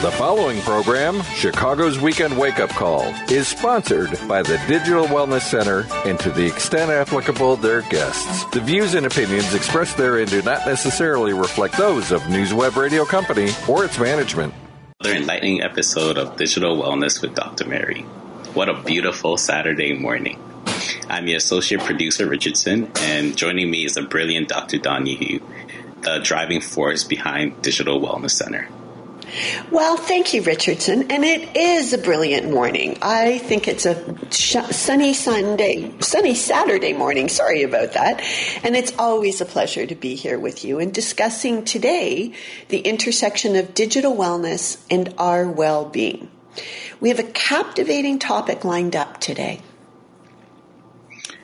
The following program, Chicago's Weekend Wake Up Call, is sponsored by the Digital Wellness Center and to the extent applicable, their guests. The views and opinions expressed therein do not necessarily reflect those of News Web Radio Company or its management. Another enlightening episode of Digital Wellness with Dr. Mary. What a beautiful Saturday morning. I'm your associate producer, Richardson, and joining me is the brilliant Dr. Donahue, the driving force behind Digital Wellness Center. Well, thank you, Richardson. And it is a brilliant morning. I think it's a sh- sunny Sunday, sunny Saturday morning. Sorry about that. And it's always a pleasure to be here with you and discussing today the intersection of digital wellness and our well being. We have a captivating topic lined up today.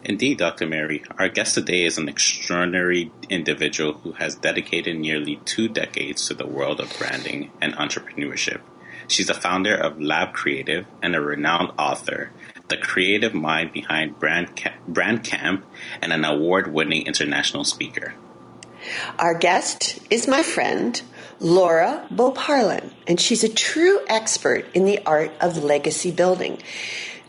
Indeed, Dr. Mary, our guest today is an extraordinary individual who has dedicated nearly two decades to the world of branding and entrepreneurship. She's the founder of Lab Creative and a renowned author, the creative mind behind Brand, Brand Camp, and an award winning international speaker. Our guest is my friend, Laura Beauparlant, and she's a true expert in the art of legacy building.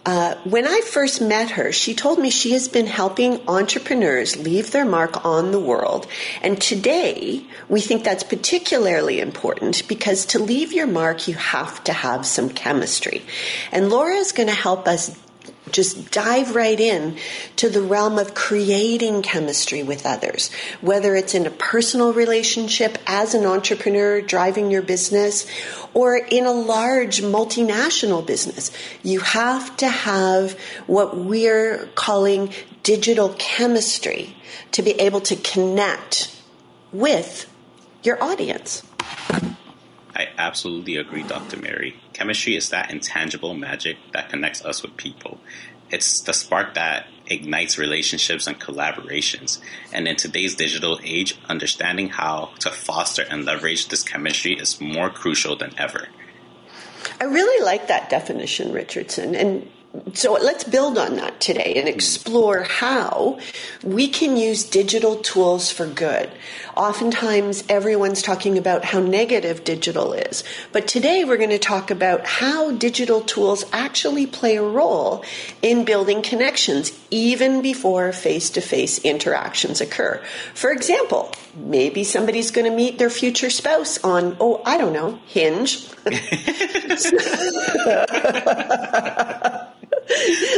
Uh, when I first met her, she told me she has been helping entrepreneurs leave their mark on the world. And today, we think that's particularly important because to leave your mark, you have to have some chemistry. And Laura is going to help us just dive right in to the realm of creating chemistry with others, whether it's in a personal relationship as an entrepreneur driving your business or in a large multinational business. You have to have what we're calling digital chemistry to be able to connect with your audience. I absolutely agree, Dr. Mary. Chemistry is that intangible magic that connects us with people. It's the spark that ignites relationships and collaborations. And in today's digital age, understanding how to foster and leverage this chemistry is more crucial than ever. I really like that definition, Richardson. And so let's build on that today and hmm. explore how we can use digital tools for good. Oftentimes, everyone's talking about how negative digital is, but today we're going to talk about how digital tools actually play a role in building connections even before face to face interactions occur. For example, maybe somebody's going to meet their future spouse on, oh, I don't know, Hinge.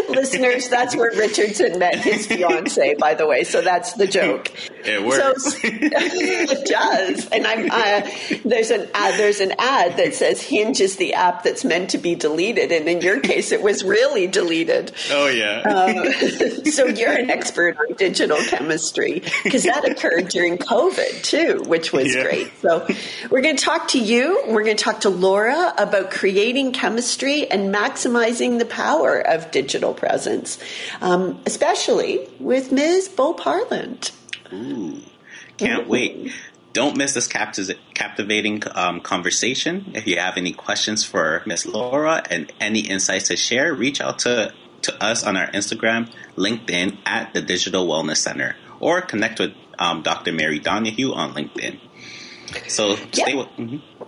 Listeners, that's where Richardson met his fiance, by the way. So that's the joke. It works. So, it does. And I'm uh, there's an ad, there's an ad that says Hinge is the app that's meant to be deleted, and in your case, it was really deleted. Oh yeah. Um, so you're an expert on digital chemistry because that occurred during COVID too, which was yeah. great. So we're going to talk to you. We're going to talk to Laura about creating chemistry and maximizing the power of of digital presence, um, especially with Ms. Beauparlant. Ooh, can't wait. Don't miss this captivating um, conversation. If you have any questions for Ms. Laura and any insights to share, reach out to, to us on our Instagram, LinkedIn at the Digital Wellness Center, or connect with um, Dr. Mary Donahue on LinkedIn. So stay with. Mm-hmm.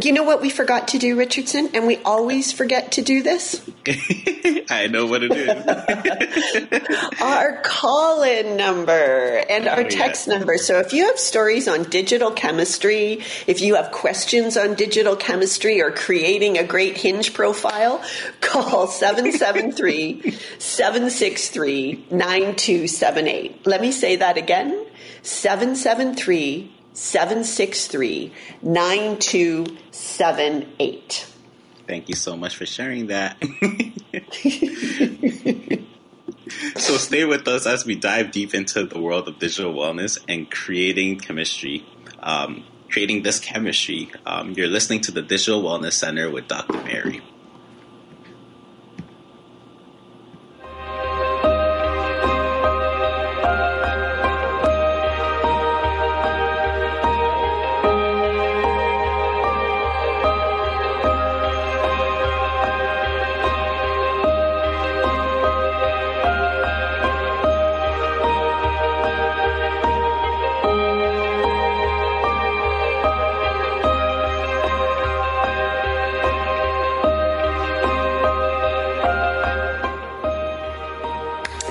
You know what we forgot to do, Richardson? And we always forget to do this? I know what it is. our call in number and oh, our oh, text yeah. number. So if you have stories on digital chemistry, if you have questions on digital chemistry or creating a great hinge profile, call 773 763 9278. Let me say that again 773 763 9278. Thank you so much for sharing that. so stay with us as we dive deep into the world of digital wellness and creating chemistry. Um, creating this chemistry. Um, you're listening to the Digital Wellness Center with Dr. Mary.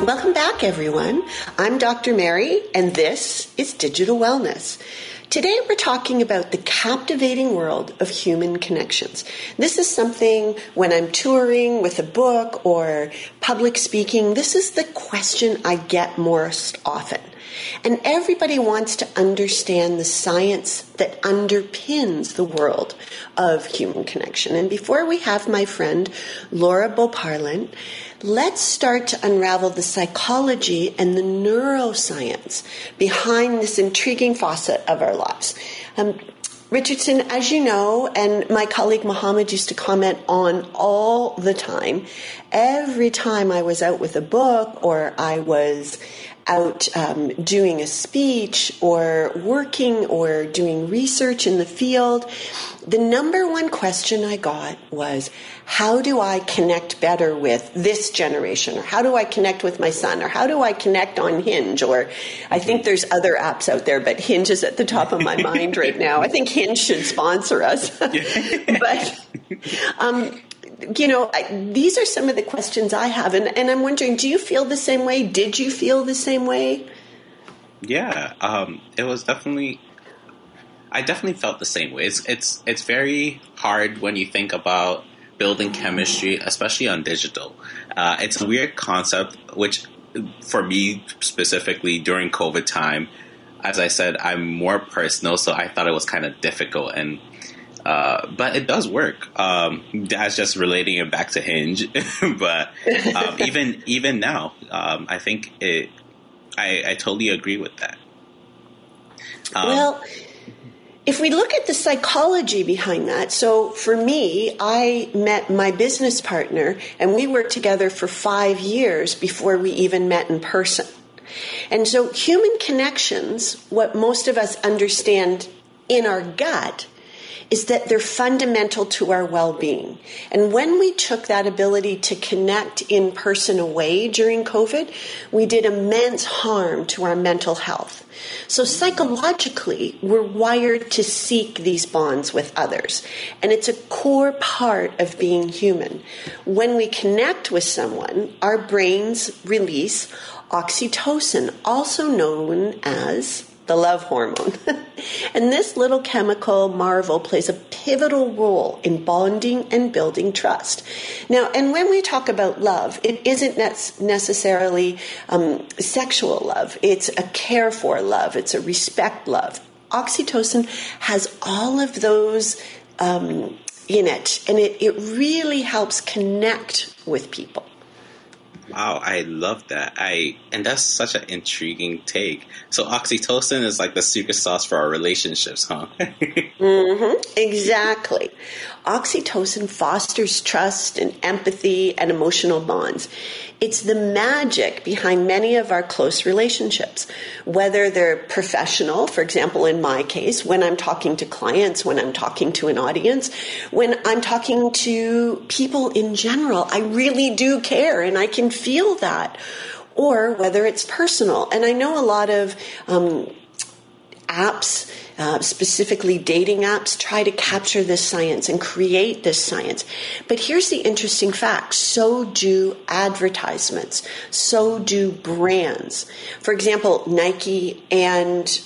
Welcome back, everyone. I'm Dr. Mary, and this is Digital Wellness. Today we're talking about the captivating world of human connections. This is something when I'm touring with a book or public speaking, this is the question I get most often. And everybody wants to understand the science that underpins the world of human connection. And before we have my friend Laura Beauparlant, let's start to unravel the psychology and the neuroscience behind this intriguing facet of our lives. Um, Richardson, as you know, and my colleague Mohammed used to comment on all the time, every time I was out with a book or I was out um, doing a speech or working or doing research in the field, the number one question I got was, how do I connect better with this generation? Or how do I connect with my son? Or how do I connect on Hinge? Or I think there's other apps out there, but Hinge is at the top of my mind right now. I think Hinge should sponsor us. but, um, you know, I, these are some of the questions I have, and, and I'm wondering, do you feel the same way? Did you feel the same way? Yeah, um, it was definitely. I definitely felt the same way. It's it's it's very hard when you think about building chemistry, especially on digital. Uh, it's a weird concept, which for me specifically during COVID time, as I said, I'm more personal, so I thought it was kind of difficult and uh, but it does work. Um, that's just relating it back to Hinge. but um, even even now, um, I think it. I, I, totally agree with that. Um, well, if we look at the psychology behind that, so for me, I met my business partner, and we worked together for five years before we even met in person. And so, human connections, what most of us understand in our gut, is that they're fundamental to our well being. And when we took that ability to connect in person away during COVID, we did immense harm to our mental health. So psychologically, we're wired to seek these bonds with others. And it's a core part of being human. When we connect with someone, our brains release oxytocin, also known as the love hormone. and this little chemical marvel plays a pivotal role in bonding and building trust. Now, and when we talk about love, it isn't necessarily um, sexual love, it's a care for love, it's a respect love. Oxytocin has all of those um, in it, and it, it really helps connect with people. Wow, I love that. I and that's such an intriguing take. So oxytocin is like the secret sauce for our relationships, huh? mm-hmm, exactly. Oxytocin fosters trust and empathy and emotional bonds. It's the magic behind many of our close relationships, whether they're professional, for example, in my case, when I'm talking to clients, when I'm talking to an audience, when I'm talking to people in general. I really do care and I can feel that. Or whether it's personal. And I know a lot of um, apps uh, specifically dating apps, try to capture this science and create this science. But here's the interesting fact so do advertisements, so do brands. For example, Nike and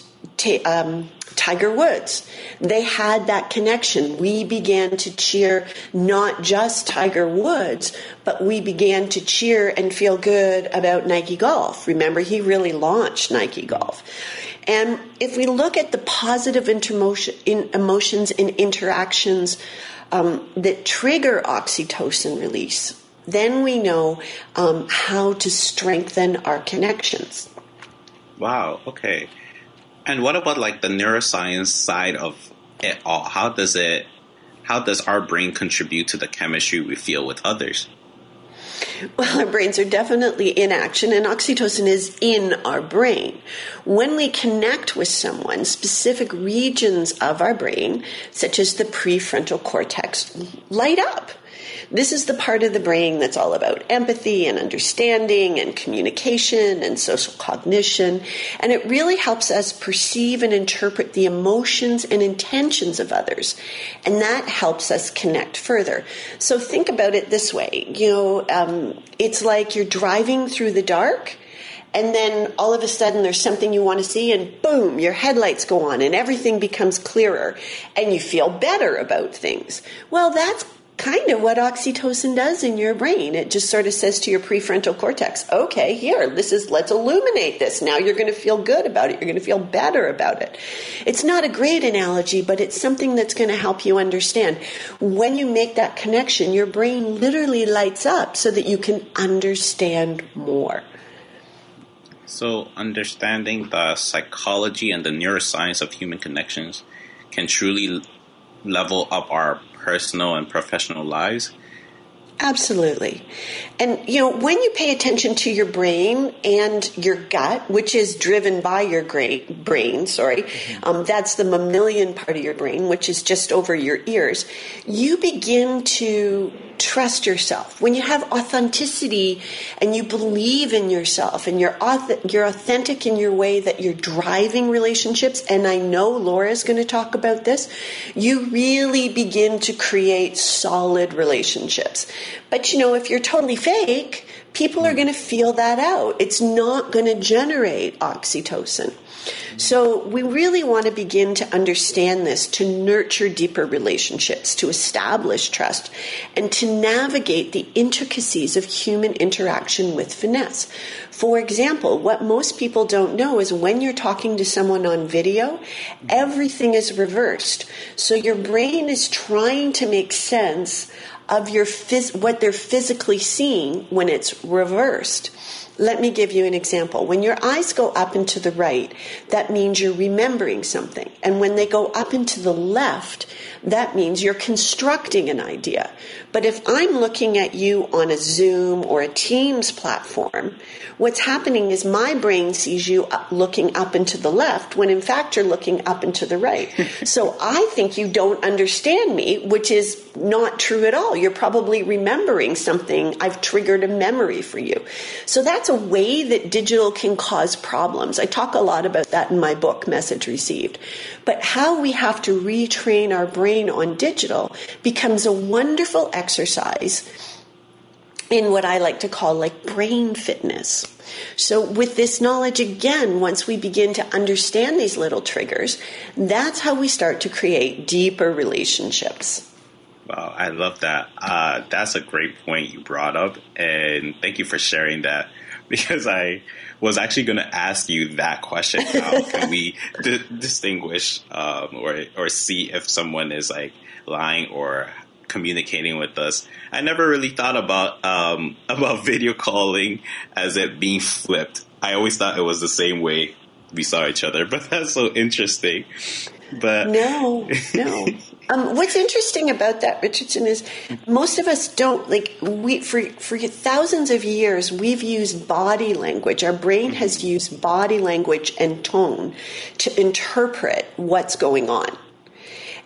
um, Tiger Woods. They had that connection. We began to cheer not just Tiger Woods, but we began to cheer and feel good about Nike Golf. Remember, he really launched Nike Golf. And if we look at the positive emotions and interactions um, that trigger oxytocin release, then we know um, how to strengthen our connections. Wow. Okay. And what about like the neuroscience side of it all? How does it? How does our brain contribute to the chemistry we feel with others? Well, our brains are definitely in action, and oxytocin is in our brain. When we connect with someone, specific regions of our brain, such as the prefrontal cortex, light up. This is the part of the brain that's all about empathy and understanding and communication and social cognition. And it really helps us perceive and interpret the emotions and intentions of others. And that helps us connect further. So think about it this way. You know, um, it's like you're driving through the dark and then all of a sudden there's something you want to see and boom your headlights go on and everything becomes clearer and you feel better about things well that's kind of what oxytocin does in your brain. It just sort of says to your prefrontal cortex, okay, here, this is, let's illuminate this. Now you're going to feel good about it. You're going to feel better about it. It's not a great analogy, but it's something that's going to help you understand. When you make that connection, your brain literally lights up so that you can understand more. So, understanding the psychology and the neuroscience of human connections can truly level up our personal and professional lives? Absolutely. And, you know, when you pay attention to your brain and your gut, which is driven by your great brain, sorry, mm-hmm. um, that's the mammalian part of your brain, which is just over your ears, you begin to trust yourself, when you have authenticity and you believe in yourself and you're, you're authentic in your way that you're driving relationships, and I know Laura's going to talk about this, you really begin to create solid relationships. But you know, if you're totally fake, people are going to feel that out. It's not going to generate oxytocin. So we really want to begin to understand this, to nurture deeper relationships, to establish trust, and to navigate the intricacies of human interaction with finesse. For example, what most people don't know is when you're talking to someone on video, everything is reversed. So your brain is trying to make sense of your phys- what they're physically seeing when it's reversed. Let me give you an example. When your eyes go up and to the right, that means you're remembering something. And when they go up and to the left, that means you're constructing an idea. But if I'm looking at you on a Zoom or a Teams platform, what's happening is my brain sees you looking up and to the left when in fact you're looking up and to the right. so I think you don't understand me, which is not true at all. You're probably remembering something. I've triggered a memory for you. So that's a way that digital can cause problems. I talk a lot about that in my book, Message Received. But how we have to retrain our brain on digital becomes a wonderful exercise in what I like to call like brain fitness. So, with this knowledge, again, once we begin to understand these little triggers, that's how we start to create deeper relationships. Wow, I love that. Uh, that's a great point you brought up, and thank you for sharing that because I was actually going to ask you that question. How can we d- distinguish um, or or see if someone is like lying or communicating with us. I never really thought about um, about video calling as it being flipped. I always thought it was the same way we saw each other, but that's so interesting. But no, no. Um, what's interesting about that, Richardson, is most of us don't like we for for thousands of years we've used body language. Our brain has used body language and tone to interpret what's going on.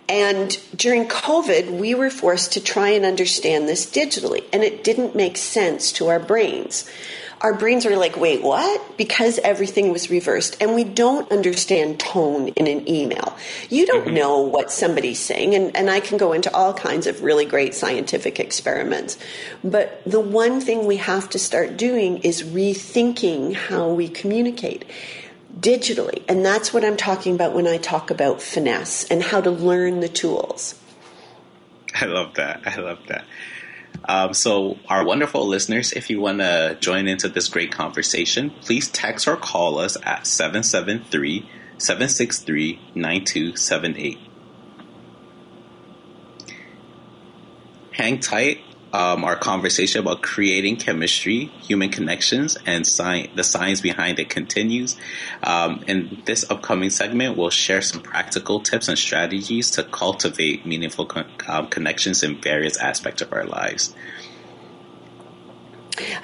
And during COVID, we were forced to try and understand this digitally, and it didn't make sense to our brains. Our brains are like, wait, what? Because everything was reversed, and we don't understand tone in an email. You don't mm-hmm. know what somebody's saying, and, and I can go into all kinds of really great scientific experiments. But the one thing we have to start doing is rethinking how we communicate digitally. And that's what I'm talking about when I talk about finesse and how to learn the tools. I love that. I love that. Um, so, our wonderful listeners, if you want to join into this great conversation, please text or call us at 773 763 9278. Hang tight um, our conversation about creating chemistry, human connections, and the science behind it continues. Um, in this upcoming segment, we'll share some practical tips and strategies to cultivate meaningful con- um, connections in various aspects of our lives.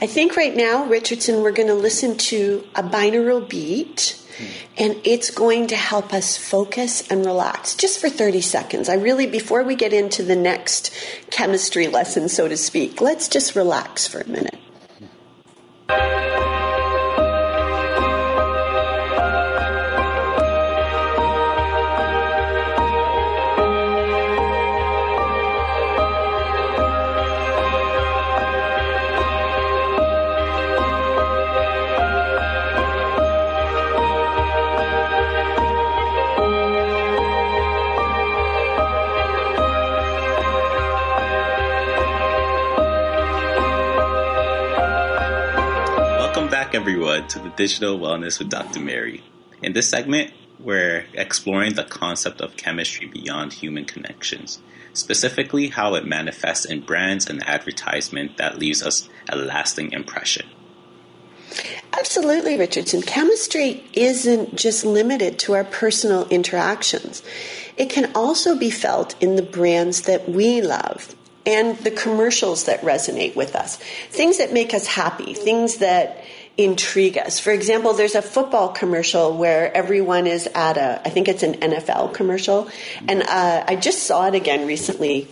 I think right now, Richardson, we're going to listen to a binaural beat hmm. and it's going to help us focus and relax just for 30 seconds. I really, before we get into the next chemistry lesson, so to speak, let's just relax for a minute. Hmm. Everyone, to the Digital Wellness with Dr. Mary. In this segment, we're exploring the concept of chemistry beyond human connections, specifically how it manifests in brands and advertisement that leaves us a lasting impression. Absolutely, Richardson. Chemistry isn't just limited to our personal interactions. It can also be felt in the brands that we love and the commercials that resonate with us. Things that make us happy, things that intrigue us. For example, there's a football commercial where everyone is at a, I think it's an NFL commercial, and uh, I just saw it again recently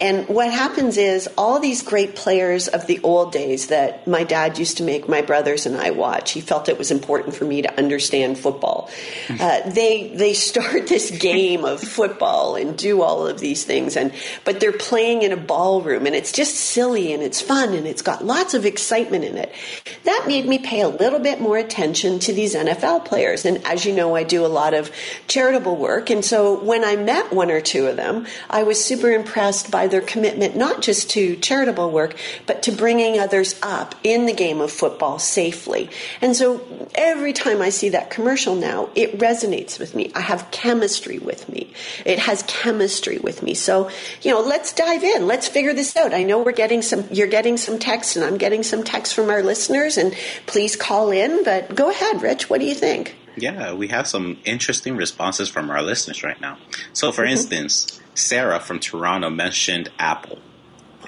and what happens is all these great players of the old days that my dad used to make my brothers and I watch. He felt it was important for me to understand football. Uh, they they start this game of football and do all of these things, and but they're playing in a ballroom, and it's just silly and it's fun and it's got lots of excitement in it. That made me pay a little bit more attention to these NFL players, and as you know, I do a lot of charitable work, and so when I met one or two of them, I was super impressed by their commitment not just to charitable work, but to bringing others up in the game of football safely. And so every time I see that commercial now, it resonates with me. I have chemistry with me. It has chemistry with me. So, you know, let's dive in. Let's figure this out. I know we're getting some, you're getting some text and I'm getting some text from our listeners and please call in, but go ahead, Rich. What do you think? Yeah, we have some interesting responses from our listeners right now. So, for mm-hmm. instance, Sarah from Toronto mentioned Apple.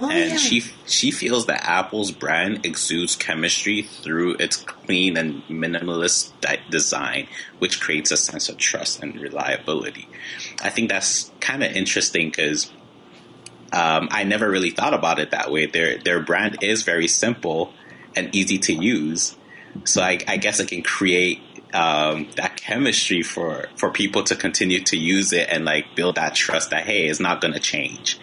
Oh, and yeah. she she feels that Apple's brand exudes chemistry through its clean and minimalist di- design, which creates a sense of trust and reliability. I think that's kind of interesting because um, I never really thought about it that way. Their their brand is very simple and easy to use, so I, I guess it can create um, that chemistry for for people to continue to use it and like build that trust that hey, it's not going to change.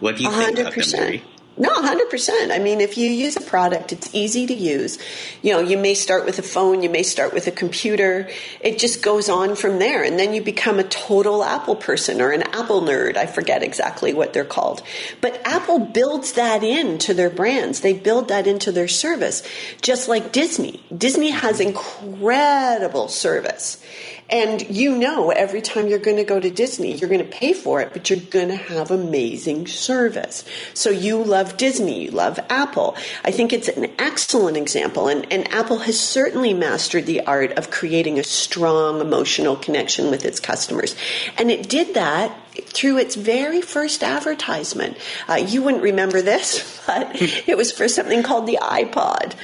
What do you 100%. think, Dr. Mary? No, 100%. I mean, if you use a product, it's easy to use. You know, you may start with a phone, you may start with a computer. It just goes on from there. And then you become a total Apple person or an Apple nerd. I forget exactly what they're called. But Apple builds that into their brands. They build that into their service, just like Disney. Disney has incredible service. And you know, every time you're going to go to Disney, you're going to pay for it, but you're going to have amazing service. So you love Disney, you love Apple. I think it's an excellent example. And, and Apple has certainly mastered the art of creating a strong emotional connection with its customers. And it did that through its very first advertisement. Uh, you wouldn't remember this, but it was for something called the iPod.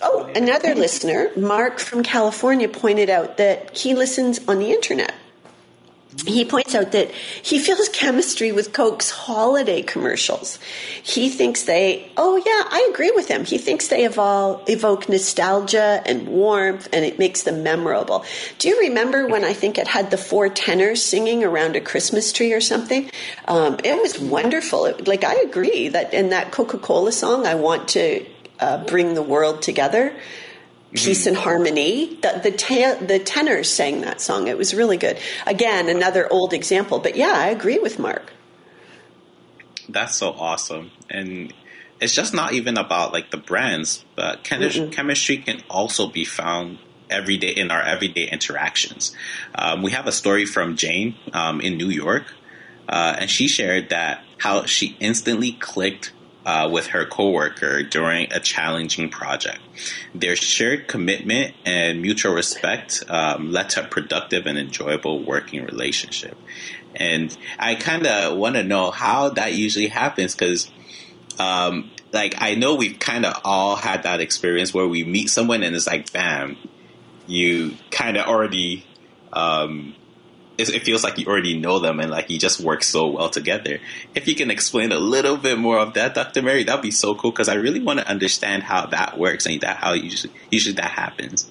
Oh, another listener, Mark from California, pointed out that he listens on the internet. He points out that he feels chemistry with Coke's holiday commercials. He thinks they, oh yeah, I agree with him. He thinks they evolve, evoke nostalgia and warmth and it makes them memorable. Do you remember when I think it had the four tenors singing around a Christmas tree or something? Um, it was wonderful. It, like, I agree that in that Coca Cola song, I want to uh, bring the world together. Peace and harmony. The the, te- the tenors sang that song. It was really good. Again, another old example, but yeah, I agree with Mark. That's so awesome, and it's just not even about like the brands, but chem- chemistry can also be found every day in our everyday interactions. Um, we have a story from Jane um, in New York, uh, and she shared that how she instantly clicked uh, with her coworker during a challenging project. Their shared commitment and mutual respect um, led to a productive and enjoyable working relationship. And I kind of want to know how that usually happens because, um, like, I know we've kind of all had that experience where we meet someone and it's like, bam, you kind of already um, it feels like you already know them and like you just work so well together. If you can explain a little bit more of that, Dr. Mary, that'd be so cool because I really want to understand how that works and that how usually usually that happens.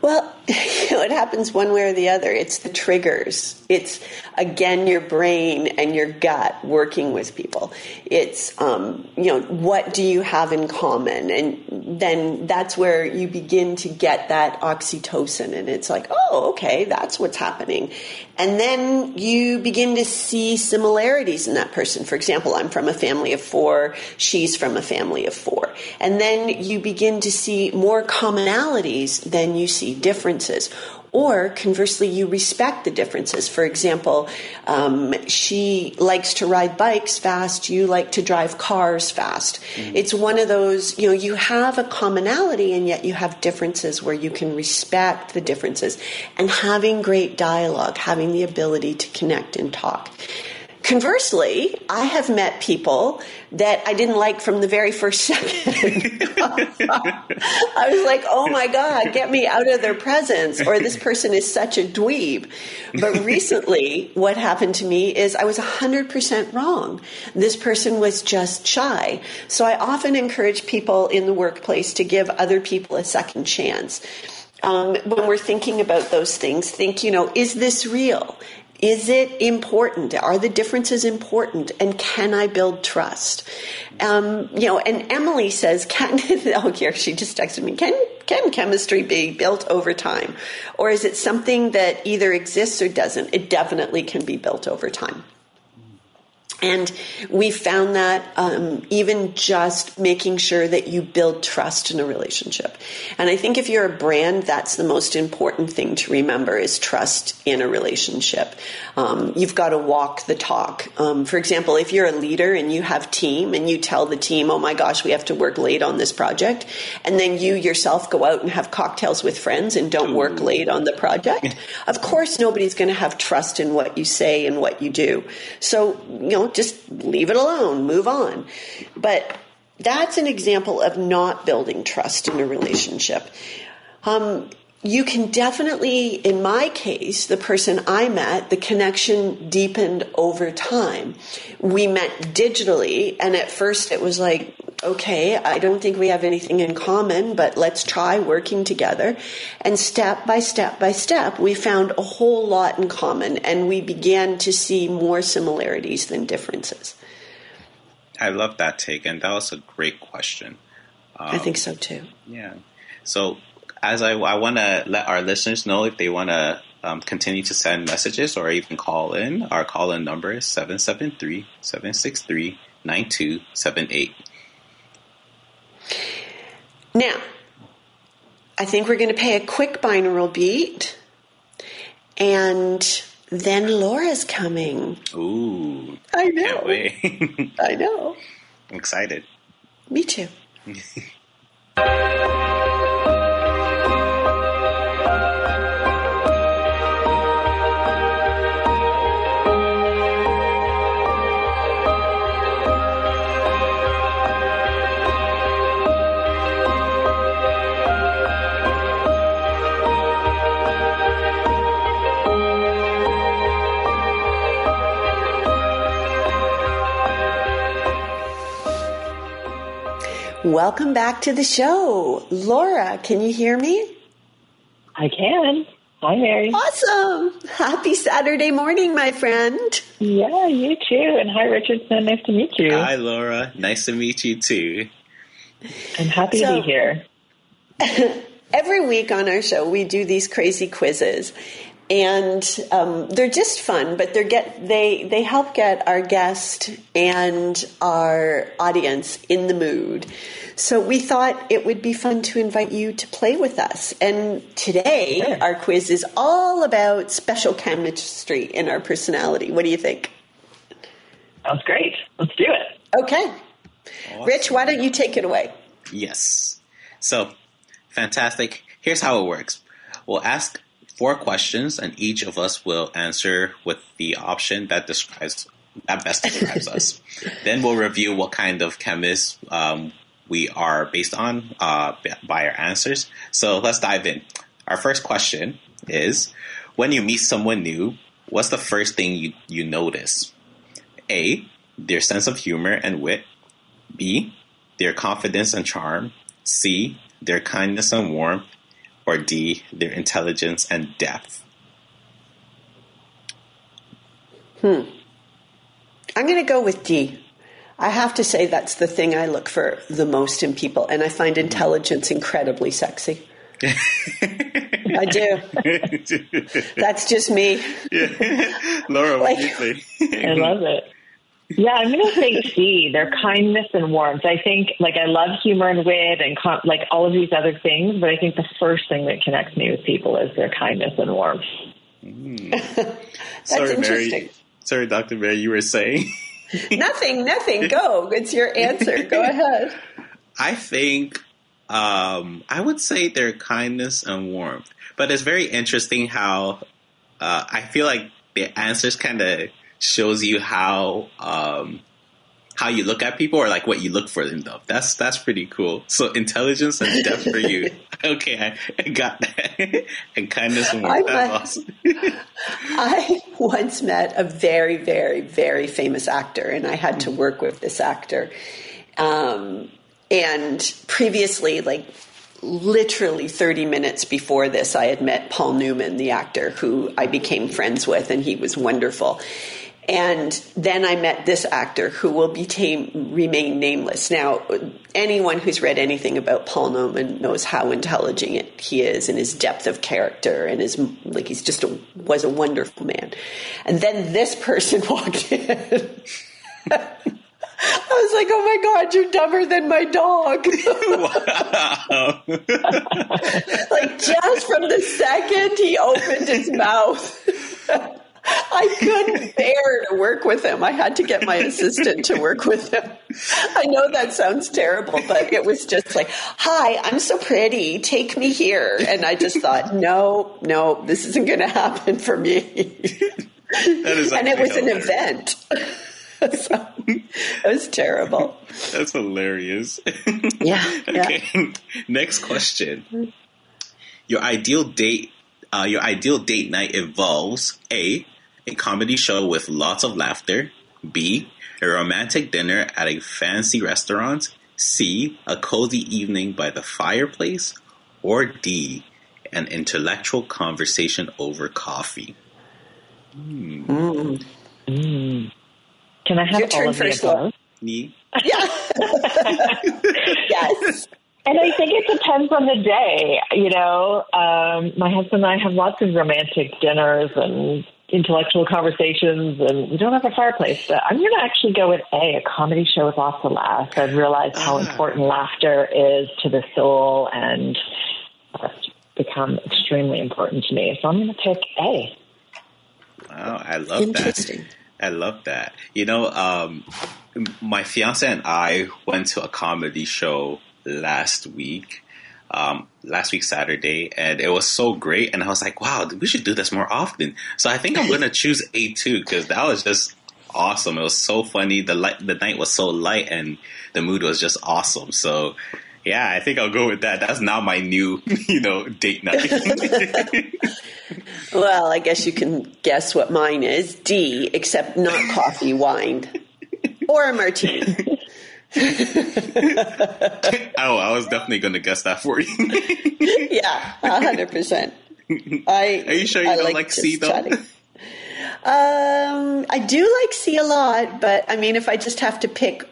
Well, you know, it happens one way or the other. It's the triggers. It's again your brain and your gut working with people. It's um, you know what do you have in common, and then that's where you begin to get that oxytocin, and it's like, oh, okay, that's what's happening. And then you begin to see similarities in that person. For example, I'm from a family of four, she's from a family of four. And then you begin to see more commonalities than you see differences. Or conversely, you respect the differences. For example, um, she likes to ride bikes fast, you like to drive cars fast. Mm-hmm. It's one of those, you know, you have a commonality and yet you have differences where you can respect the differences and having great dialogue, having the ability to connect and talk. Conversely, I have met people that I didn't like from the very first second. I was like, oh my God, get me out of their presence, or this person is such a dweeb. But recently, what happened to me is I was 100% wrong. This person was just shy. So I often encourage people in the workplace to give other people a second chance. Um, when we're thinking about those things, think, you know, is this real? Is it important? Are the differences important? And can I build trust? Um, you know, and Emily says, can, oh, here, she just texted me, can, can chemistry be built over time? Or is it something that either exists or doesn't? It definitely can be built over time. And we found that um, even just making sure that you build trust in a relationship. And I think if you're a brand, that's the most important thing to remember is trust in a relationship. Um, you've got to walk the talk. Um, for example, if you're a leader and you have team and you tell the team, oh my gosh, we have to work late on this project, and then you yourself go out and have cocktails with friends and don't work late on the project, of course nobody's going to have trust in what you say and what you do. So, you know, just leave it alone, move on. But that's an example of not building trust in a relationship. Um, you can definitely, in my case, the person I met, the connection deepened over time. We met digitally, and at first it was like, okay, I don't think we have anything in common, but let's try working together. And step by step by step, we found a whole lot in common, and we began to see more similarities than differences. I love that take, and that was a great question. Um, I think so too. Yeah. So as I, I want to let our listeners know if they want to um, continue to send messages or even call in. Our call in number is 773 763 9278. Now, I think we're going to pay a quick binaural beat, and then Laura's coming. Ooh. I know. I know. I'm excited. Me too. Welcome back to the show. Laura, can you hear me? I can. Hi, Mary. Awesome. Happy Saturday morning, my friend. Yeah, you too. And hi, Richardson. Nice to meet you. Hi, Laura. Nice to meet you too. I'm happy so, to be here. every week on our show, we do these crazy quizzes and um, they're just fun, but they get they they help get our guest and our audience in the mood. So we thought it would be fun to invite you to play with us. And today sure. our quiz is all about special chemistry in our personality. What do you think? Sounds great. Let's do it. Okay, awesome. Rich, why don't you take it away? Yes. So fantastic. Here's how it works. We'll ask four questions, and each of us will answer with the option that describes that best describes us. Then we'll review what kind of chemist um, we are based on uh, by our answers. So let's dive in. Our first question is: When you meet someone new, what's the first thing you, you notice? A. Their sense of humor and wit. B. Their confidence and charm. C. Their kindness and warmth or D, their intelligence and depth? Hmm. I'm going to go with D. I have to say that's the thing I look for the most in people, and I find intelligence incredibly sexy. I do. That's just me. Yeah. Laura, what do you think? I love it. Yeah, I'm going to say C. Their kindness and warmth. I think, like, I love humor and wit and com- like all of these other things, but I think the first thing that connects me with people is their kindness and warmth. That's Sorry, interesting. Mary. Sorry, Dr. Mary, you were saying? Nothing, nothing. Go. It's your answer. Go ahead. I think um, I would say their kindness and warmth, but it's very interesting how uh, I feel like the answers kind of shows you how um, how you look at people or like what you look for in them. That's that's pretty cool. So intelligence and depth for you. Okay, I, I got that. and kindness and That's awesome. I once met a very, very, very famous actor, and I had to work with this actor. Um, and previously, like literally 30 minutes before this, I had met Paul Newman, the actor, who I became friends with, and he was wonderful. And then I met this actor who will be tame, remain nameless. Now, anyone who's read anything about Paul Newman knows how intelligent he is and his depth of character and his like he's just a, was a wonderful man. And then this person walked in. I was like, "Oh my god, you're dumber than my dog!" wow. like just from the second he opened his mouth. I couldn't bear to work with him. I had to get my assistant to work with him. I know that sounds terrible, but it was just like, "Hi, I'm so pretty. Take me here." And I just thought, "No, no, this isn't going to happen for me." That is and it was an event. so, it was terrible. That's hilarious. Yeah, yeah. okay. Next question. Your ideal date uh, your ideal date night involves A, a comedy show with lots of laughter, B, a romantic dinner at a fancy restaurant, C, a cozy evening by the fireplace, or D, an intellectual conversation over coffee. Can I have Your all turn of the first, above? Laura. Me? Yes. And I think it depends on the day. You know, um, my husband and I have lots of romantic dinners and intellectual conversations, and we don't have a fireplace. But I'm going to actually go with A, a comedy show with lots of laughs. I've realized how Ah. important laughter is to the soul, and that's become extremely important to me. So I'm going to pick A. Wow, I love that. Interesting. I love that. You know, um, my fiance and I went to a comedy show last week, um, last week Saturday, and it was so great. And I was like, wow, we should do this more often. So I think I'm going to choose A two because that was just awesome. It was so funny. The light, the night was so light, and the mood was just awesome. So. Yeah, I think I'll go with that. That's now my new, you know, date night. Well, I guess you can guess what mine is. D, except not coffee, wine. Or a martini. oh, I was definitely going to guess that for you. Yeah, a hundred percent. I Are you sure you I don't like just C, though? chatting. Um, I do like C a lot, but I mean, if I just have to pick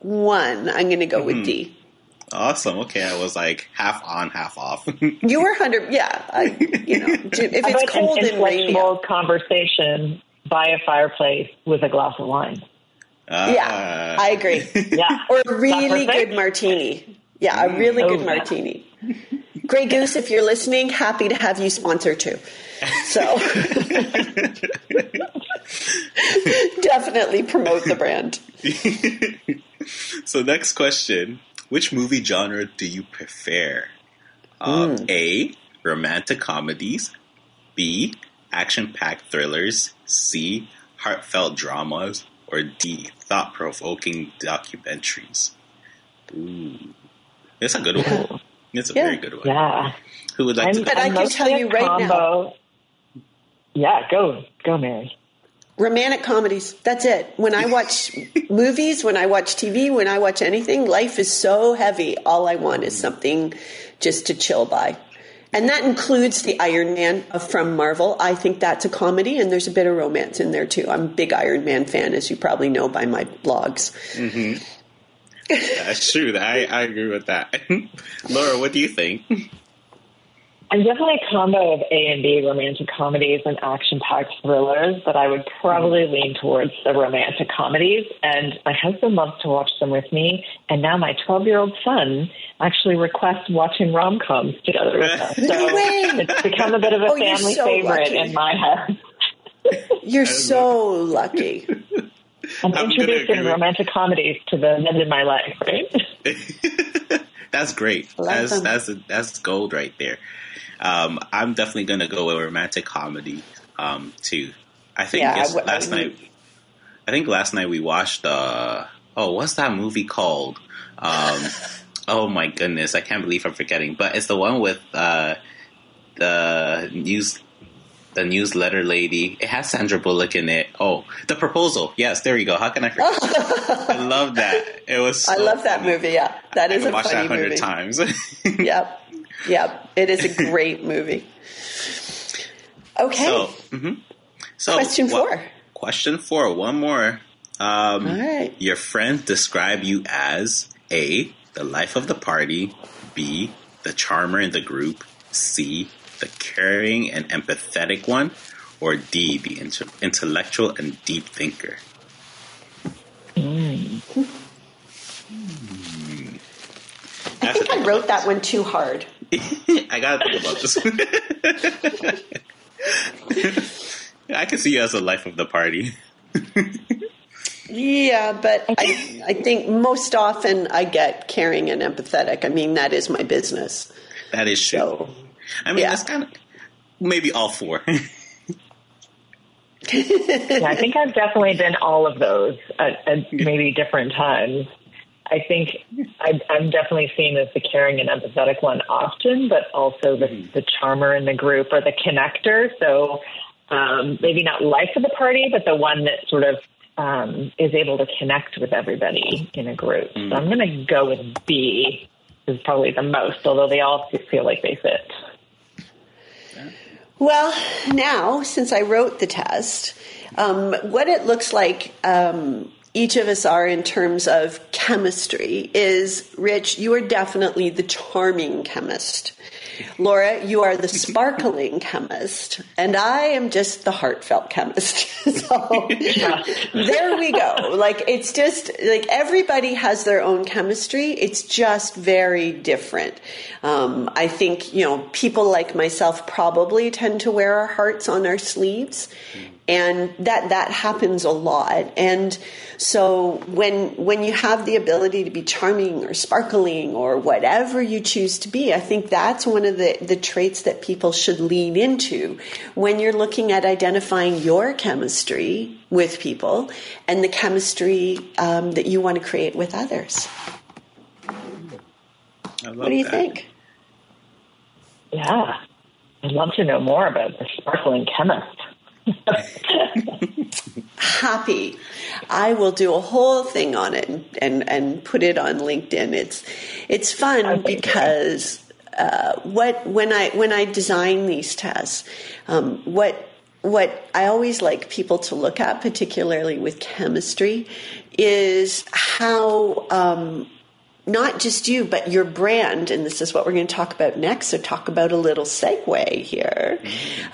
one, I'm going to go Mm-hmm. with D. Awesome. Okay, I was like half on, half off. You were hundred, yeah. I, you know, if it's cold an and rainy, intellectual conversation by a fireplace with a glass of wine? Yeah, Ah. I agree. Yeah. Or a really good martini. Yeah, a really good Oh. martini. Grey Goose, if you're listening, happy to have you sponsor too. So definitely promote the brand. so next question: Which movie genre do you prefer? Um, A. Romantic comedies. B. Action-packed thrillers. C. Heartfelt dramas. Or D. Thought-provoking documentaries. Ooh, it's a good one. It's a Yeah. very good one. Yeah. Who would like I'm, to? But I can tell you right now- Yeah, go, go, Mary. Romantic comedies. That's it. When I watch movies, when I watch TV, when I watch anything, life is so heavy. All I want is something just to chill by. And that includes the Iron Man from Marvel. I think that's a comedy, and there's a bit of romance in there too. I'm a big Iron Man fan, as you probably know by my blogs. Mm-hmm. That's true. I, I agree with that. Laura, what do you think? I'm definitely a combo of A and B romantic comedies and action-packed thrillers, but I would probably mm-hmm. lean towards the romantic comedies. And my husband loves to watch them with me, and now my 12-year-old son actually requests watching rom-coms together with us. So it's become a bit of a oh, family so favorite lucky. in my house. You're so lucky. I'm, I'm introducing romantic comedies to the men in my life, right? That's great. That's them. that's that's gold right there. Um, I'm definitely gonna go with romantic comedy um, too. I think Yeah, yes, w- I last would- night. I think last night we watched. Uh, oh, what's that movie called? Um, oh my goodness, I can't believe I'm forgetting. But it's the one with uh, the news, the newsletter lady. It has Sandra Bullock in it. Oh, the proposal. Yes, there you go. How can I forget? I love that. It was. I so love that movie. Yeah, that I is a watch that funny a hundred times. Yep, yep. It is a great movie. Okay, So, mhm. so question four. Question four. One more. Um, All right. Your friends describe you as A, the life of the party, B, the charmer in the group, C, the caring and empathetic one, or D, the inter- intellectual and deep thinker. Hmm. I think I wrote that one too hard. I gotta think about this. I can see you as the life of the party. Yeah, but I, I think most often I get caring and empathetic. I mean, that is my business. That is true. So, I mean, yeah. that's kind of maybe all four. yeah, I think I've definitely been all of those at, at maybe different times. I think I, I'm definitely seen as the caring and empathetic one often, but also the, the charmer in the group or the connector. So um, maybe not life of the party, but the one that sort of um, is able to connect with everybody in a group. So I'm going to go with B is probably the most, although they all feel like they fit. Well, now, since I wrote the test, um, what it looks like um, each of us are in terms of chemistry is Rich, you are definitely the charming chemist. Laura, you are the sparkling chemist, and I am just the heartfelt chemist. so there we go. Like it's just like everybody has their own chemistry. It's just very different. Um, I think you know people like myself probably tend to wear our hearts on our sleeves, and that that happens a lot. And so when when you have the ability to be charming or sparkling or whatever you choose to be, I think that's one of the the traits that people should lean into when you're looking at identifying your chemistry with people and the chemistry um, that you want to create with others. What do you think? Yeah. I'd love to know more about the sparkling chemist. Happy. I will do a whole thing on it and, and, and put it on LinkedIn. It's it's fun because uh, what when I when I design these tests, um, what what I always like people to look at, particularly with chemistry, is how um, not just you, but your brand, and this is what we're going to talk about next. So, talk about a little segue here.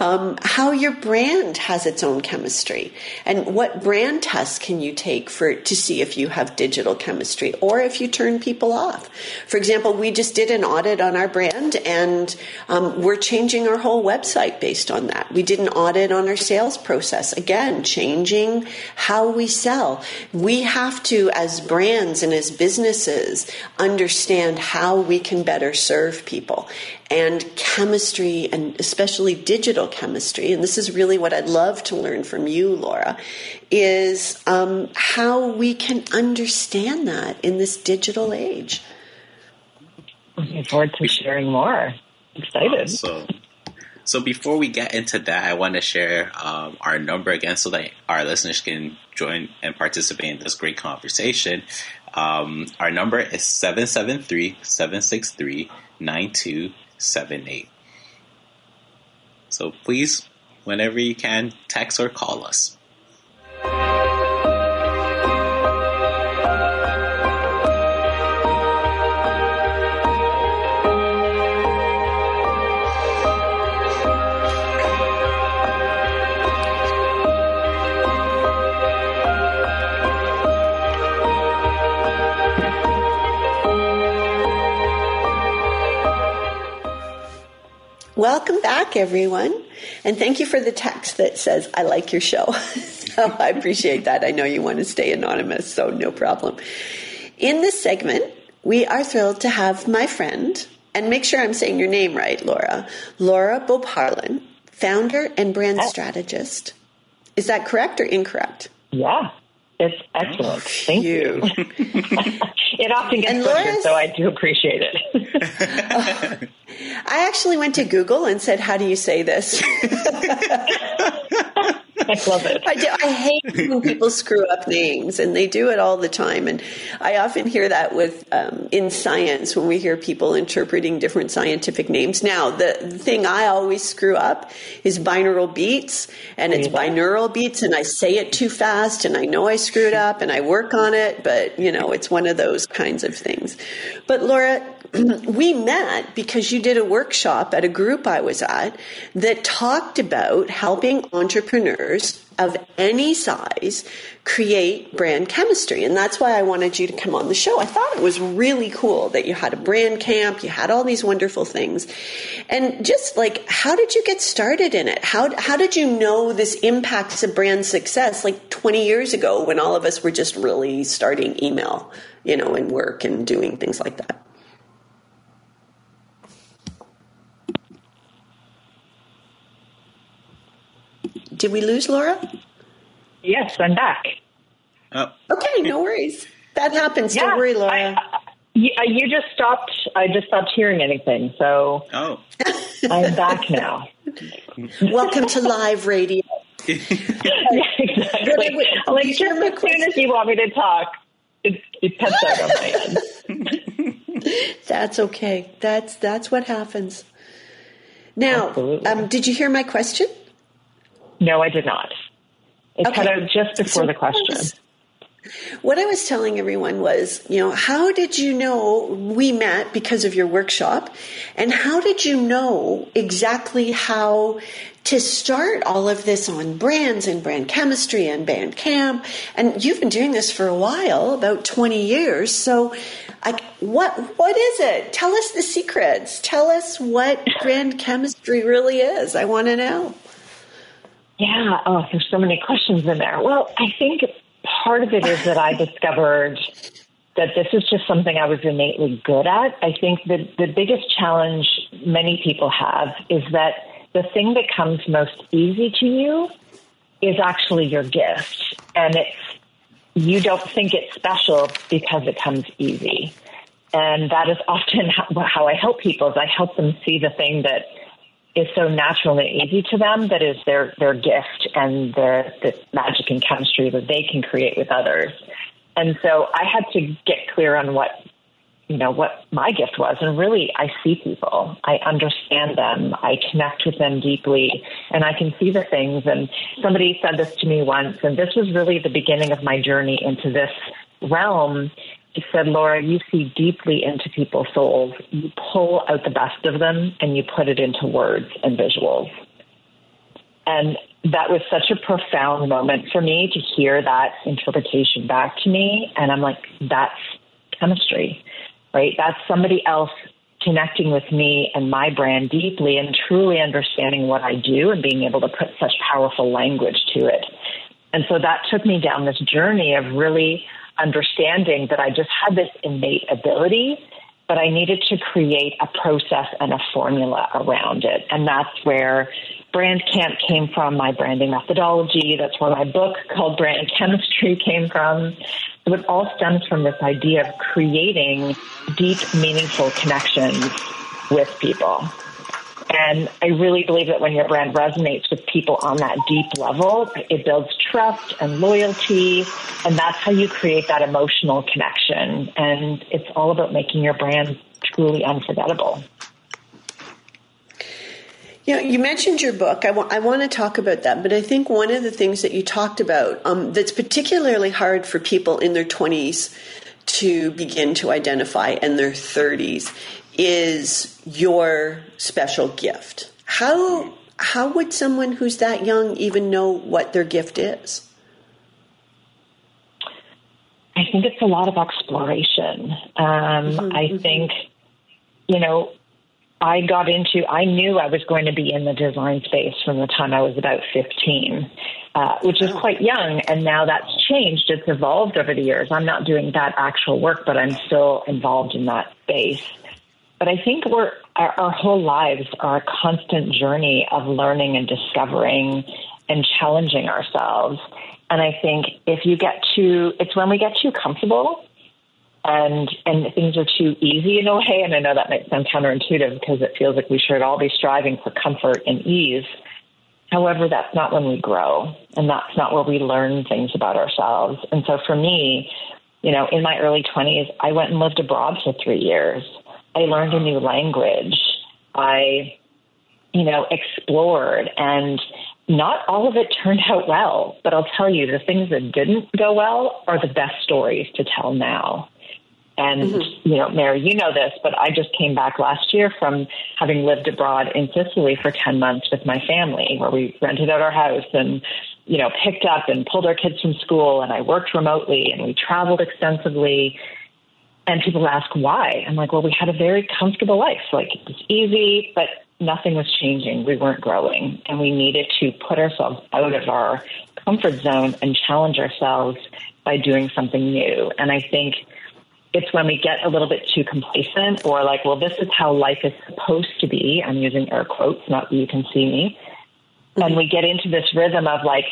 Um, how your brand has its own chemistry, and what brand tests can you take for to see if you have digital chemistry or if you turn people off. For example, we just did an audit on our brand, and um, we're changing our whole website based on that. We did an audit on our sales process, again, changing how we sell. We have to, as brands and as businesses, understand how we can better serve people. And chemistry, and especially digital chemistry, and this is really what I'd love to learn from you, Laura, is um, how we can understand that in this digital age. Looking forward to sharing more. Excited. So, so before we get into that, I want to share um, our number again so that our listeners can join and participate in this great conversation. Um, our number is 773-763-9278. So please, whenever you can, text or call us. Welcome back, everyone. And thank you for the text that says, I like your show. so I appreciate that. I know you want to stay anonymous, so no problem. In this segment, we are thrilled to have my friend, and make sure I'm saying your name right, Laura, Laura Beauparlant, founder and brand uh, strategist. Is that correct or incorrect? Yeah, it's excellent. Oh, Thank you. it often gets butchered, so I do appreciate it. I actually went to Google and said, "How do you say this?" I love it. I, do, I hate when people screw up names, and they do it all the time. And I often hear that with um, in science when we hear people interpreting different scientific names. Now, the, the thing I always screw up is binaural beats, and it's binaural beats, and I say it too fast, and I know I screwed up, and I work on it, but you know, it's one of those kinds of things. But Laura, we met because you did a workshop at a group I was at that talked about helping entrepreneurs of any size create brand chemistry. And that's why I wanted you to come on the show. I thought it was really cool that you had a brand camp, you had all these wonderful things. And just like, how did you get started in it? How, how did you know this impacts a brand success like 20 years ago when all of us were just really starting email, you know, and work and doing things like that? Did we lose Laura? Yes, I'm back. Oh. Okay, no worries. That happens. Yeah, Don't worry, Laura. I, I, you just stopped. I just stopped hearing anything. So oh. I'm back now. Welcome to live radio. yeah, exactly. like just as soon as you want me to talk, it, it cuts out on my end. that's okay. That's that's what happens. Now, um, did you hear my question? No, I did not. It okay. cut out just before so the question. What I was telling everyone was, you know, how did you know we met because of your workshop? And how did you know exactly how to start all of this on brands and brand chemistry and brand camp? And you've been doing this for a while, about 20 years. So, like, what, what is it? Tell us the secrets. Tell us what brand chemistry really is. I want to know. Yeah. Oh, there's so many questions in there. Well, I think part of it is that I discovered that this is just something I was innately good at. I think that the biggest challenge many people have is that the thing that comes most easy to you is actually your gift. And it's, you don't think it's special because it comes easy. And that is often how I help people is I help them see the thing that is so natural and easy to them that is their their gift and the the magic and chemistry that they can create with others. And so I had to get clear on what you know what my gift was and really I see people. I understand them. I connect with them deeply and I can see the things and somebody said this to me once and this was really the beginning of my journey into this realm he said, Laura, you see deeply into people's souls. You pull out the best of them and you put it into words and visuals. And that was such a profound moment for me to hear that interpretation back to me. And I'm like, that's chemistry, right? That's somebody else connecting with me and my brand deeply and truly understanding what I do and being able to put such powerful language to it. And so that took me down this journey of really understanding that I just had this innate ability, but I needed to create a process and a formula around it. And that's where Brand Camp came from, my branding methodology. That's where my book called Brand Chemistry came from. So it all stems from this idea of creating deep, meaningful connections with people. And I really believe that when your brand resonates with people on that deep level, it builds trust and loyalty. And that's how you create that emotional connection. And it's all about making your brand truly unforgettable. You know, you mentioned your book. I, I want to talk about that, but I think one of the things that you talked about um, that's particularly hard for people in their 20s to begin to identify and their 30s is your special gift. How how would someone who's that young even know what their gift is? I think it's a lot of exploration. Um, mm-hmm. I think, you know, I got into, I knew I was going to be in the design space from the time I was about 15, uh, which is quite young. And now that's changed. It's evolved over the years. I'm not doing that actual work, but I'm still involved in that space. But I think we're, our, our whole lives are a constant journey of learning and discovering and challenging ourselves. And I think if you get too, it's when we get too comfortable and and things are too easy in a way. And I know that might sound counterintuitive because it feels like we should all be striving for comfort and ease. However, that's not when we grow, and that's not where we learn things about ourselves. And so, for me, you know, in my early twenties, I went and lived abroad for three years. I learned a new language. I, you know, explored and not all of it turned out well, but I'll tell you the things that didn't go well are the best stories to tell now. And, mm-hmm. you know, Mary, you know this, but I just came back last year from having lived abroad in Sicily for 10 months with my family, where we rented out our house and, you know, picked up and pulled our kids from school. And I worked remotely and we traveled extensively. And people ask why. I'm like, well, we had a very comfortable life. Like, it was easy, but nothing was changing. We weren't growing. And we needed to put ourselves out of our comfort zone and challenge ourselves by doing something new. And I think, it's when we get a little bit too complacent or like, well, this is how life is supposed to be. I'm using air quotes, not you can see me. And we get into this rhythm of like,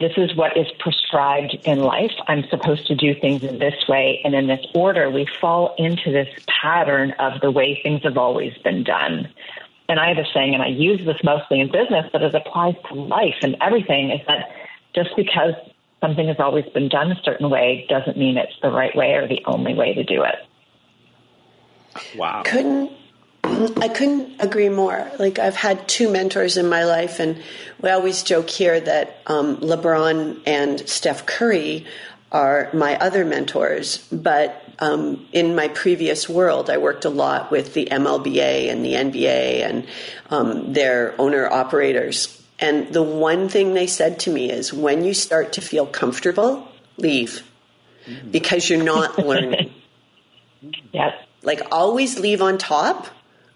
this is what is prescribed in life. I'm supposed to do things in this way and in this order. We fall into this pattern of the way things have always been done. And I have a saying, and I use this mostly in business, but it applies to life and everything, is that just because something has always been done a certain way doesn't mean it's the right way or the only way to do it. Wow. Couldn't I couldn't agree more. Like I've had two mentors in my life, and we always joke here that um, LeBron and Steph Curry are my other mentors. But um, in my previous world, I worked a lot with the MLBA and the NBA and um, their owner operators. And the one thing they said to me is when you start to feel comfortable, leave mm-hmm. because you're not learning. yes. Like always leave on top,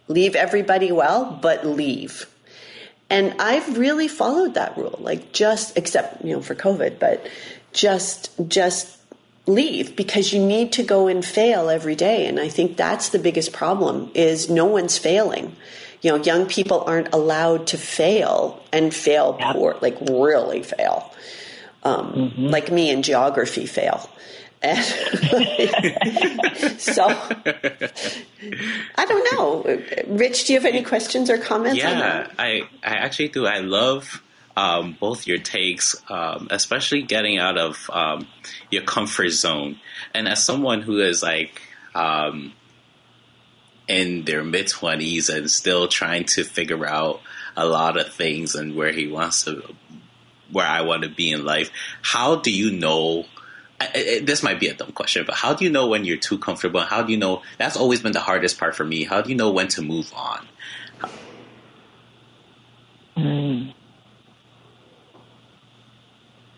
leave everybody well, but leave. And I've really followed that rule, like just except, you know, for COVID, but just just leave because you need to go and fail every day and i think that's the biggest problem is no one's failing you know, young people aren't allowed to fail and fail yeah. poor, like really fail. Um, mm-hmm. Like me in geography, fail. So I don't know. Rich, do you have any questions or comments? Yeah, I, I actually do. I love um, both your takes, um, especially getting out of um, your comfort zone. And as someone who is like, um, in their mid 20s and still trying to figure out a lot of things and where he wants to, where I want to be in life. How do you know? This might be a dumb question, but how do you know when you're too comfortable? How do you know? That's always been the hardest part for me. How do you know when to move on? Mm.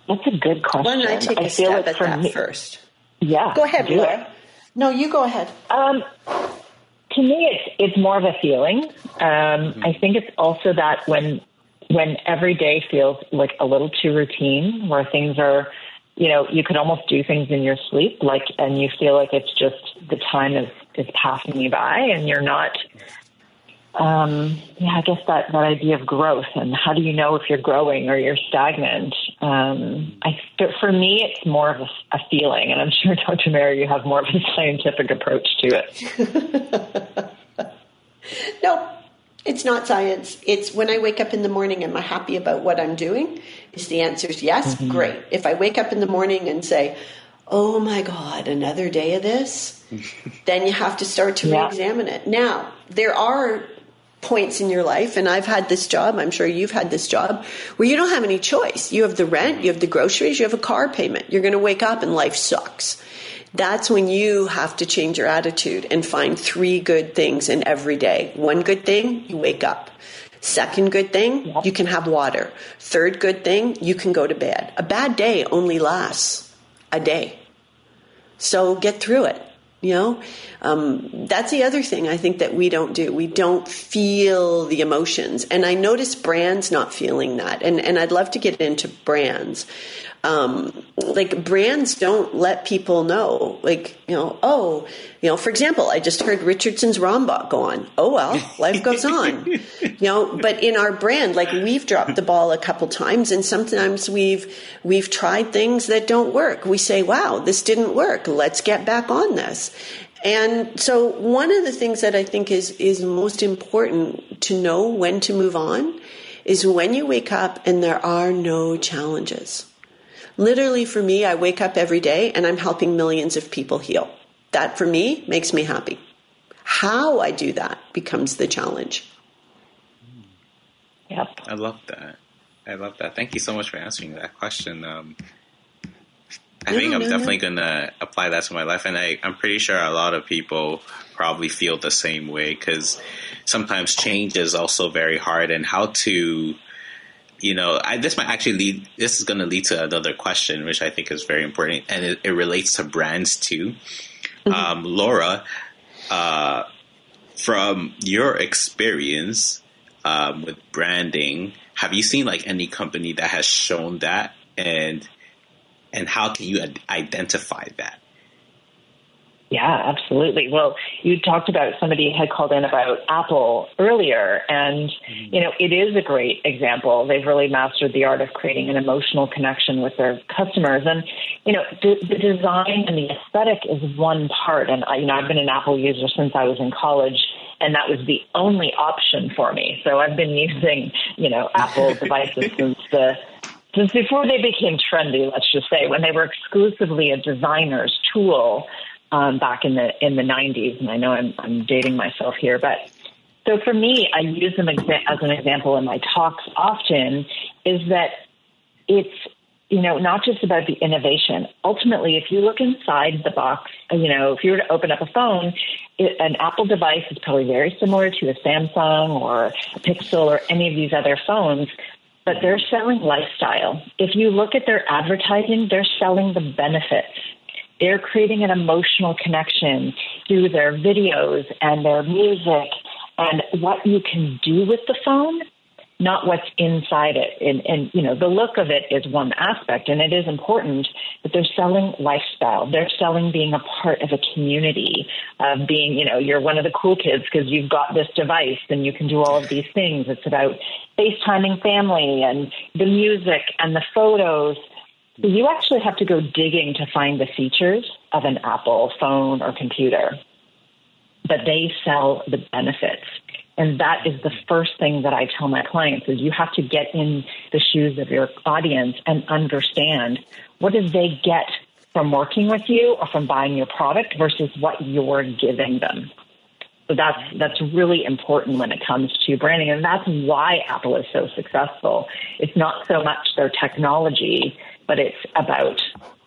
That's a good question. Why don't I take a I step at that me, first? Yeah. Go ahead, Laura. It. No, you go ahead. Um, to me, it's it's more of a feeling. Um, mm-hmm. I think it's also that when when every day feels like a little too routine, where things are, you know, you could almost do things in your sleep, like, and you feel like it's just the time is is passing you by, and you're not um, yeah, I guess that, that idea of growth and how do you know if you're growing or you're stagnant? Um, I, for me, it's more of a, a, feeling, and I'm sure Dr. Mary, you have more of a scientific approach to it. no, it's not science. It's when I wake up in the morning, am I happy about what I'm doing? Is the answer is yes, mm-hmm. great. If I wake up in the morning and say, oh my God, another day of this, then you have to start to yeah. re examine it. Now, there are points in your life, and I've had this job, I'm sure you've had this job, where you don't have any choice. You have the rent, you have the groceries, you have a car payment. You're going to wake up and life sucks. That's when you have to change your attitude and find three good things in every day. One good thing, you wake up. Second good thing, you can have water. Third good thing, you can go to bed. A bad day only lasts a day. So get through it You know, um, that's the other thing I think that we don't do. We don't feel the emotions, and I notice brands not feeling that. And and I'd love to get into brands. Um, like brands don't let people know, like you know, oh, you know. For example, I just heard Richardson's Rombaught go on. Oh well, life goes on, know. But in our brand, like we've dropped the ball a couple times, and sometimes we've we've tried things that don't work. We say, wow, this didn't work. Let's get back on this. And so one of the things that I think is, is most important to know when to move on is when you wake up and there are no challenges. Literally for me, I wake up every day and I'm helping millions of people heal. That for me makes me happy. How I do that becomes the challenge. Yep. I love that. I love that. Thank you so much for answering that question. Um, I no, think I'm no, definitely no. gonna apply that to my life, and I, I'm pretty sure a lot of people probably feel the same way because sometimes change is also very hard, and how to, you know, I, this might actually lead. This is going to lead to another question, which I think is very important, and it, it relates to brands too. Mm-hmm. Um, Laura, uh, from your experience um, with branding, have you seen like any company that has shown that and and how can you identify that? Yeah, absolutely. Well, you talked about somebody had called in about Apple earlier, and mm-hmm. you know it is a great example. They've really mastered the art of creating an emotional connection with their customers, and you know the, the design and the aesthetic is one part. And I, you know I've been an Apple user since I was in college, and that was the only option for me. So I've been using you know Apple devices since the since before they became trendy, let's just say, when they were exclusively a designer's tool um, back in the in the 90s. And I know I'm, I'm dating myself here, but so for me, I use them as an example in my talks often. Is that it's you know not just about the innovation. Ultimately, if you look inside the box, you know, if you were to open up a phone, it, an Apple device is probably very similar to a Samsung or a Pixel or any of these other phones but they're selling lifestyle. If you look at their advertising, they're selling the benefits. They're creating an emotional connection through their videos and their music and what you can do with the phone not what's inside it. And, and, you know, the look of it is one aspect and it is important, but they're selling lifestyle. They're selling being a part of a community, of being, you know, you're one of the cool kids because you've got this device and you can do all of these things. It's about FaceTiming family and the music and the photos. You actually have to go digging to find the features of an Apple phone or computer, but they sell the benefits. And that is the first thing that I tell my clients is you have to get in the shoes of your audience and understand what do they get from working with you or from buying your product versus what you're giving them. So that's that's really important when it comes to branding, and that's why Apple is so successful. It's not so much their technology, but it's about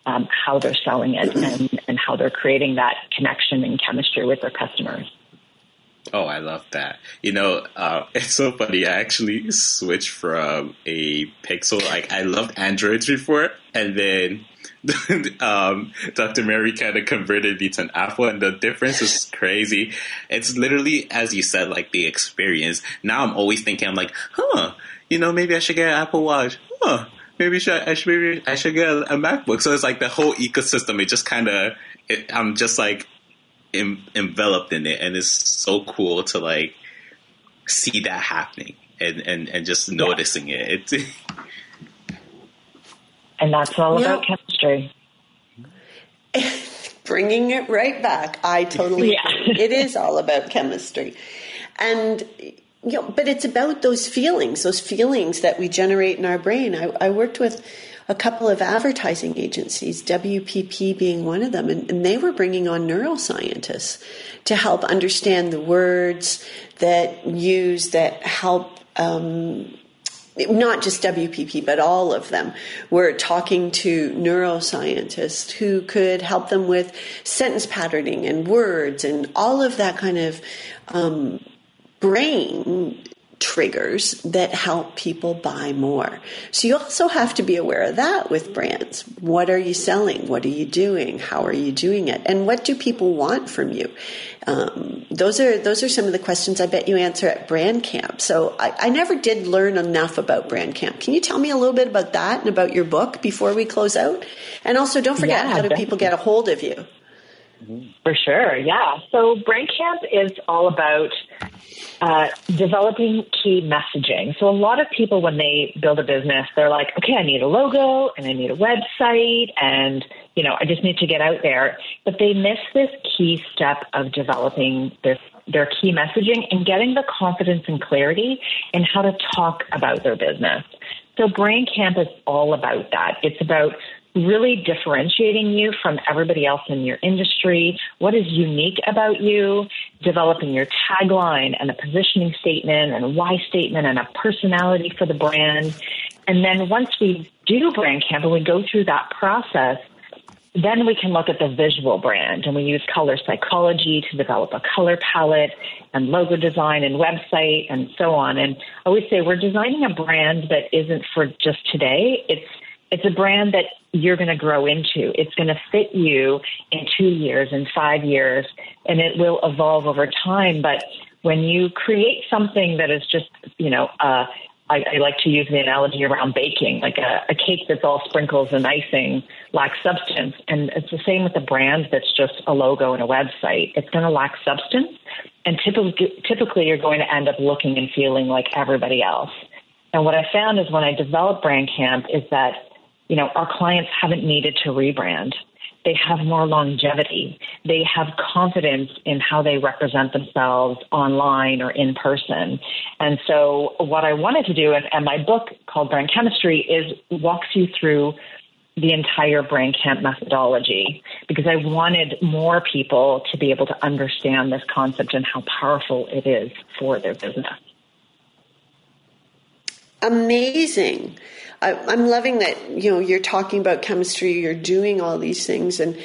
um, how they're selling it and, and how they're creating that connection and chemistry with their customers. Oh, I love that. You know, uh, it's so funny. I actually switched from a Pixel. Like, I loved Androids before, and then um, Dr. Mary kind of converted me to an Apple, and the difference is crazy. It's literally, as you said, like the experience. Now I'm always thinking, I'm like, huh, you know, maybe I should get an Apple Watch. Huh, maybe I should, I should, maybe I should get a, a MacBook. So it's like the whole ecosystem. It just kind of, I'm just like em- enveloped in it, and it's so cool to like see that happening and and, and just noticing yeah. it. and that's all about chemistry. Bringing it right back, I totally. yeah. it is all about chemistry, and you know, but it's about those feelings, those feelings that we generate in our brain. I, I worked with a couple of advertising agencies, WPP being one of them, and, and they were bringing on neuroscientists to help understand the words that use that help um, not just WPP, but all of them were talking to neuroscientists who could help them with sentence patterning and words and all of that kind of um, brain triggers that help people buy more. So you also have to be aware of that with brands. What are you selling? What are you doing? How are you doing it? And what do people want from you? Um, those are those are some of the questions I bet you answer at Brand Camp. So I, I never did learn enough about Brand Camp. Can you tell me a little bit about that and about your book before we close out? And also, don't forget yeah, how do people get a hold of you? For sure, yeah. So Brand Camp is all about uh, developing key messaging. So a lot of people, when they build a business, they're like, okay, I need a logo and I need a website and, you know, I just need to get out there. But they miss this key step of developing their, their key messaging and getting the confidence and clarity in how to talk about their business. So Brand Camp is all about that. It's about really differentiating you from everybody else in your industry, what is unique about you, developing your tagline and a positioning statement and a why statement and a personality for the brand. And then once we do brand camp and we go through that process, then we can look at the visual brand and we use color psychology to develop a color palette and logo design and website and so on. And I always say we're designing a brand that isn't for just today. It's it's a brand that you're going to grow into. It's going to fit you in two years, in five years, and it will evolve over time. But when you create something that is just, you know, uh, I, I like to use the analogy around baking, like a, a cake that's all sprinkles and icing lacks substance. And it's the same with a brand that's just a logo and a website. It's going to lack substance. And typically, typically, you're going to end up looking and feeling like everybody else. And what I found is when I developed Brand Camp is that you know, our clients haven't needed to rebrand. They have more longevity. They have confidence in how they represent themselves online or in person. And so, what I wanted to do, and, and my book called Brand Chemistry, is walks you through the entire Brand Camp methodology because I wanted more people to be able to understand this concept and how powerful it is for their business. Amazing. I, I'm loving that, you know, you're talking about chemistry, you're doing all these things. And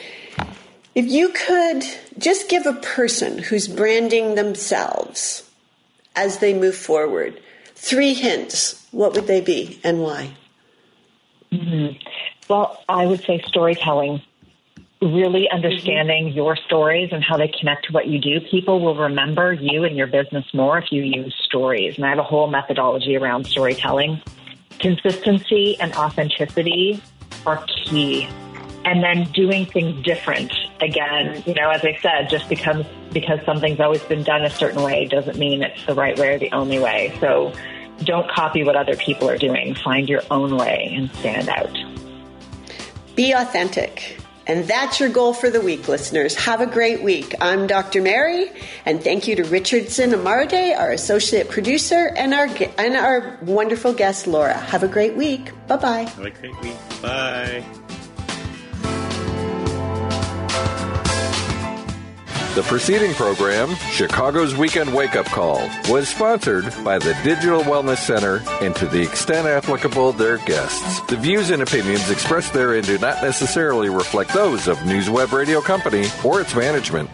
if you could just give a person who's branding themselves as they move forward three hints, what would they be and why? Mm-hmm. Well, I would say storytelling. Really understanding mm-hmm. your stories and how they connect to what you do. People will remember you and your business more if you use stories. And I have a whole methodology around storytelling consistency and authenticity are key. And then doing things different. Again, you know, as I said, just because because something's always been done a certain way doesn't mean it's the right way or the only way. So don't copy what other people are doing. Find your own way and stand out. Be authentic. And that's your goal for the week, listeners. Have a great week. I'm Dr. Mary, and thank you to Richardson Amarde, our associate producer, and our and our wonderful guest Laura. Have a great week. Bye bye. Have a great week. Bye. The preceding program, Chicago's Weekend Wake Up Call, was sponsored by the Digital Wellness Center and to the extent applicable, their guests. The views and opinions expressed therein do not necessarily reflect those of NewsWeb Radio Company or its management.